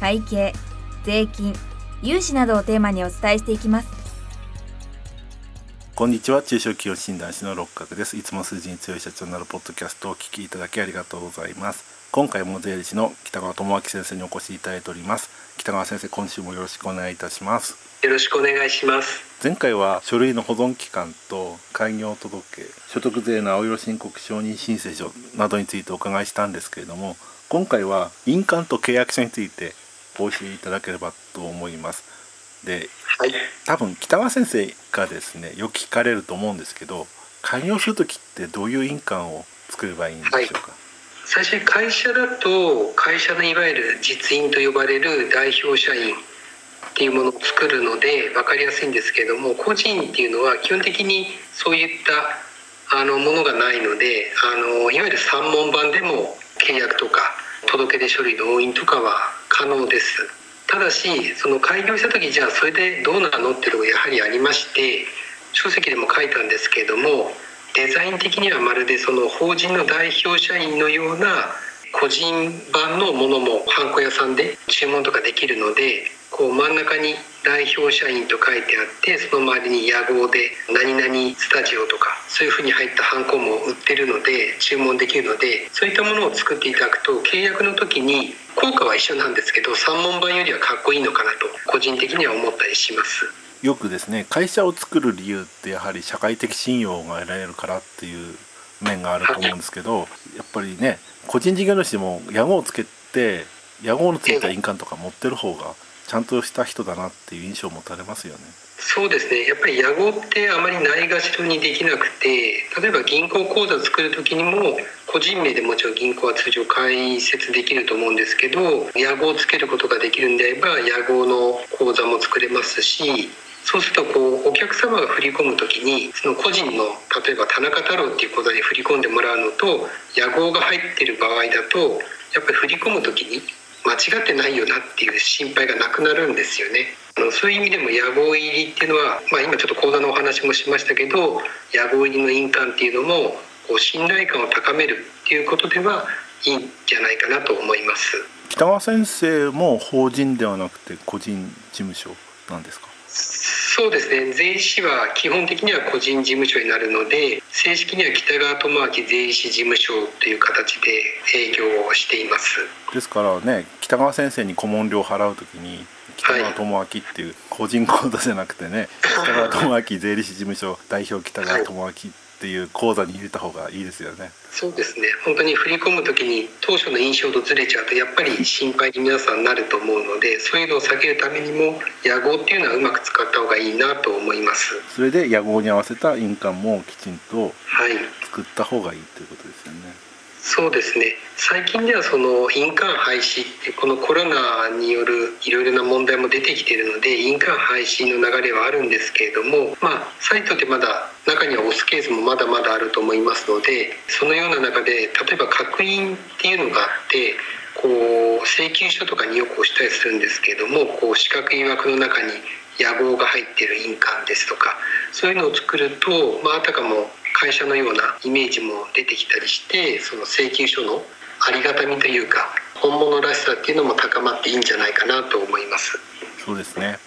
会計税金融資などをテーマにお伝えしていきます。こんにちは。中小企業診断士の六角です。いつも数字に強い社長になるポッドキャストをお聞きいただきありがとうございます。今回も税理士の北川智明先生にお越しいただいております。北川先生今週もよろしくお願いいたします。よろしくお願いします。前回は書類の保存期間と開業届所得税の青色申告承認申請書などについてお伺いしたんですけれども今回は印鑑と契約書についてお教えいただければと思います。で、はい、多分北川先生がですねよく聞かれると思うんですけど開業する時ってどういう印鑑を作ればいいんでしょうか、はい、最初に会社だと会社のいわゆる実印と呼ばれる代表社員っていうものを作るので分かりやすいんですけども個人っていうのは基本的にそういったあのものがないのであのいわゆる三文版でも契約とか届け出書類の押印とかは可能です。ただしその開業した時じゃあそれでどうなのっていうのがやはりありまして書籍でも書いたんですけれどもデザイン的にはまるでその法人の代表社員のような個人版のものもハンコ屋さんで注文とかできるのでこう真ん中に代表社員と書いてあってその周りに屋号で何々スタジオとかそういうふうに入ったハンコも売ってるので注文できるのでそういったものを作っていただくと契約の時に効果は一緒なんですけど三文版よりはかっこいいのかなと個人的には思ったりします。よくですね会社を作る理由ってやはり社会的信用が得られるからっていう面があると思うんですけど、やっぱりね個人事業主も屋号をつけて屋号のついた印鑑とか持ってる方がちゃんとした人だなっていう印象を持たれますよね。そうですねやっぱり屋号ってあまりないがしろにできなくて例えば銀行口座を作る時にも個人名でもちろん銀行は通常開設できると思うんですけど屋号をつけることができるんであれば屋号の口座も作れますしそうするとこうお客様が振り込む時にその個人の例えば田中太郎っていう口座に振り込んでもらうのと屋号が入ってる場合だとやっぱり振り込む時に間違ってないよなっていう心配がなくなるんですよね。そういう意味でも野号入りっていうのは、まあ、今ちょっと講座のお話もしましたけど野号入りの印鑑っていうのもこう信頼感を高めるっていうことではいいんじゃないかなと思います北川先生も法人ではなくて個人事務所なんですか？そうですね。税理士は基本的には個人事務所になるので正式には北川智明税理士事務所という形で営業をしています。ですからね北川先生に顧問料を払うときに北川智明っていう個人口座じゃなくてね、はい、北川智明税理士事務所代表北川智明っていう口座に入れた方がいいですよね。そうですね。本当に振り込む時に当初の印象とずれちゃうとやっぱり心配に皆さんなると思うのでそういうのを避けるためにも野号っていうのはうまく使った方がいいなと思います。それで野号に合わせた印鑑もきちんと作った方がいいということですよね、はいそうですね。最近ではその印鑑廃止ってこのコロナによるいろいろな問題も出てきているので印鑑廃止の流れはあるんですけれどもまあサイトってまだ中には押すケースもまだまだあると思いますのでそのような中で例えば確認っていうのがあってこう請求書とかによく押したりするんですけれどもこう四角い枠の中に野望が入ってる印鑑ですとかそういうのを作ると、まあ、あたかも会社のようなイメージも出てきたりしてその請求書のありがたみというか本物らしさっていうのも高まっていいんじゃないかなと思います。そうですね。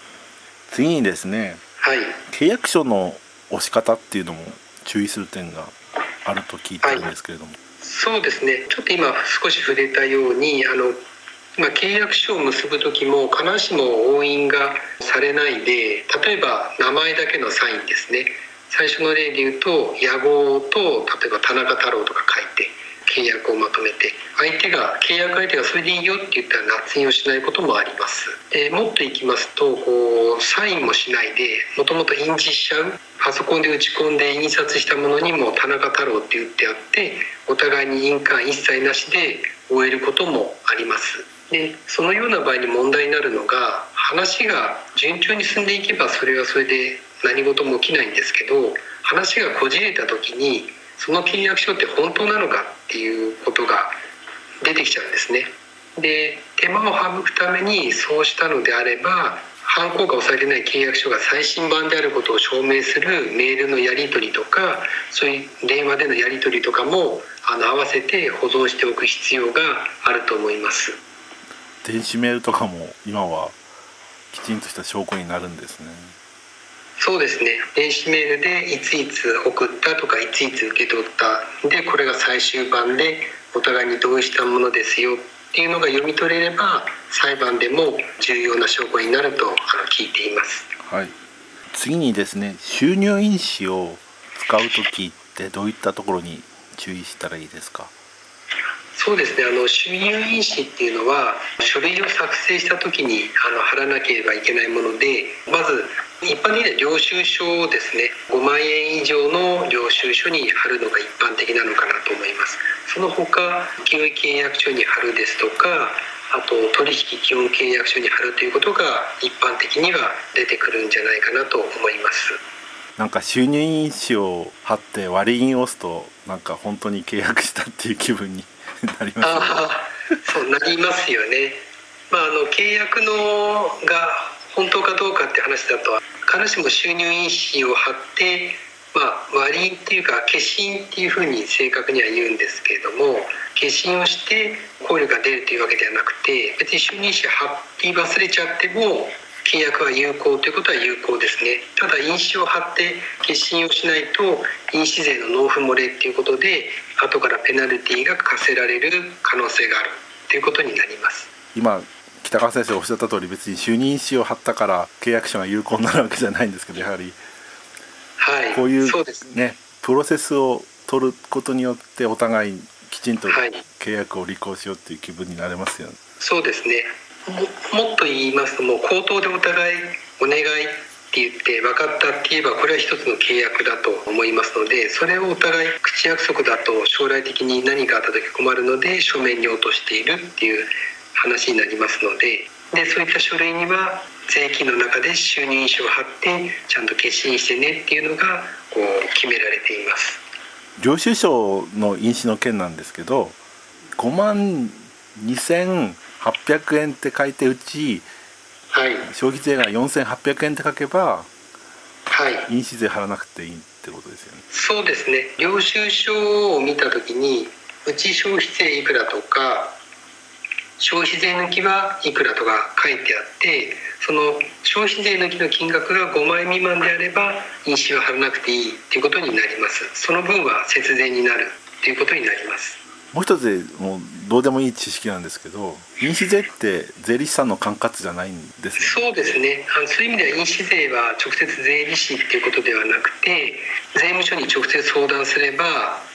次にですね、はい、契約書の押し方っていうのも注意する点があると聞いてるんですけれども、はい、そうですね。ちょっと今少し触れたようにあのまあ、契約書を結ぶ時も必ずしも押印がされないで例えば名前だけのサインですね最初の例で言うと野号と例えば田中太郎とか書いて契約をまとめて相手が契約相手がそれでいいよって言ったら捺印をしないこともあります。でもっといきますとこうサインもしないでもともと印字しちゃうパソコンで打ち込んで印刷したものにも田中太郎って言ってあってお互いに印鑑一切なしで終えることもあります。でそのような場合に問題になるのが話が順調に進んでいけばそれはそれで何事も起きないんですけど話がこじれた時にその契約書って本当なのかっていうことが出てきちゃうんですね。で手間を省くためにそうしたのであれば犯行が押されてない契約書が最新版であることを証明するメールのやり取りとかそういう電話でのやり取りとかもあの合わせて保存しておく必要があると思います電子メールとかも今はきちんとした証拠になるんですねそうですね。電子メールでいついつ送ったとかいついつ受け取った。でこれが最終版でお互いに同意したものですよっていうのが読み取れれば裁判でも重要な証拠になるとあの聞いています。はい。次にですね収入印紙を使う時ってどういったところに注意したらいいですか？そうですね。あの収入印紙っていうのは書類を作成した時にあの貼らなければいけないものでまず一般的には領収書をですね。5万円以上の領収書に貼るのが一般的なのかなと思います。その他給与契約書に貼るですとかあと取引基本契約書に貼るということが一般的には出てくるんじゃないかなと思います。なんか収入印紙を貼って割り印を押すとなんか本当に契約したっていう気分になります、ああそうなりますよね。まああの契約のが本当かどうかって話だと必ずしも収入印紙を貼ってまあ、割りっていうか消印っていうふうに正確には言うんですけれども消印をして効力が出るというわけではなくて別に就任者貼り忘れちゃっても契約は有効ということは有効ですね。ただ印紙を貼って消印をしないと印紙税の納付漏れっていうことで後からペナルティが課せられる可能性がある。ということになります。今北川先生おっしゃった通り別に就任印紙を貼ったから契約書が有効になるわけじゃないんですけどやはり。はい、こういうそうですね。プロセスを取ることによってお互いきちんと契約を履行しようっていう気分になれますよね。そうですねもっと言いますともう口頭でお互いお願いって言って分かったって言えばこれは一つの契約だと思いますのでそれをお互い口約束だと将来的に何かあった時困るので書面に落としているっていう話になりますのででそういった書類には税金の中で収入印紙を貼ってちゃんと消印してねっていうのがこう決められています。領収書の印紙の件なんですけど5万2800円って書いてうち、はい、消費税が4800円って書けば、はい、印紙税払わなくていいってことですよね。そうですね。領収書を見た時にうち消費税いくらとか消費税抜きはいくらとか書いてあってその消費税抜きの金額が5万円未満であれば印紙は貼らなくていいっていうことになります。その分は節税になるっていうことになりますもう一つもうどうでもいい知識なんですけど印紙税って税理士さんの管轄じゃないんですよそうですね。あのそういう意味では印紙税は直接税理士っていうことではなくて税務署に直接相談すれば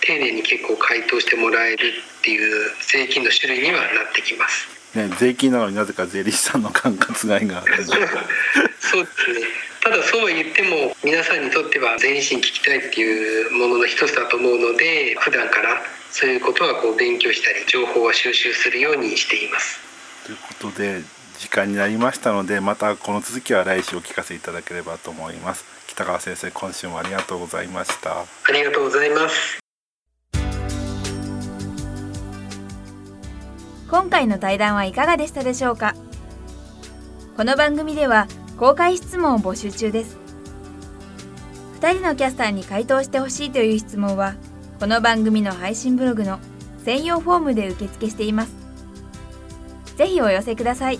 丁寧に結構回答してもらえるっていう税金の種類にはなってきます。ね、税金なのになぜか税理士さんの管轄外がある そうですね。ただそうは言っても皆さんにとっては税理士に聞きたいっていうものの一つだと思うので普段からそういうことはこう勉強したり情報は収集するようにしています。ということで時間になりましたのでまたこの続きは来週お聞かせいただければと思います。北川先生今週もありがとうございました。ありがとうございます。今回の対談はいかがでしたでしょうか？この番組では公開質問を募集中です2人のキャスターに回答してほしいという質問はこの番組の配信ブログの専用フォームで受付しています。ぜひお寄せください。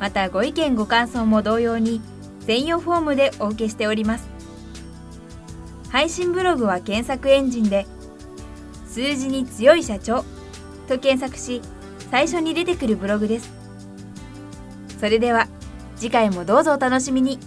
またご意見ご感想も同様に専用フォームでお受けしております。配信ブログは検索エンジンで数字に強い社長と検索し最初に出てくるブログです。それでは次回もどうぞお楽しみに。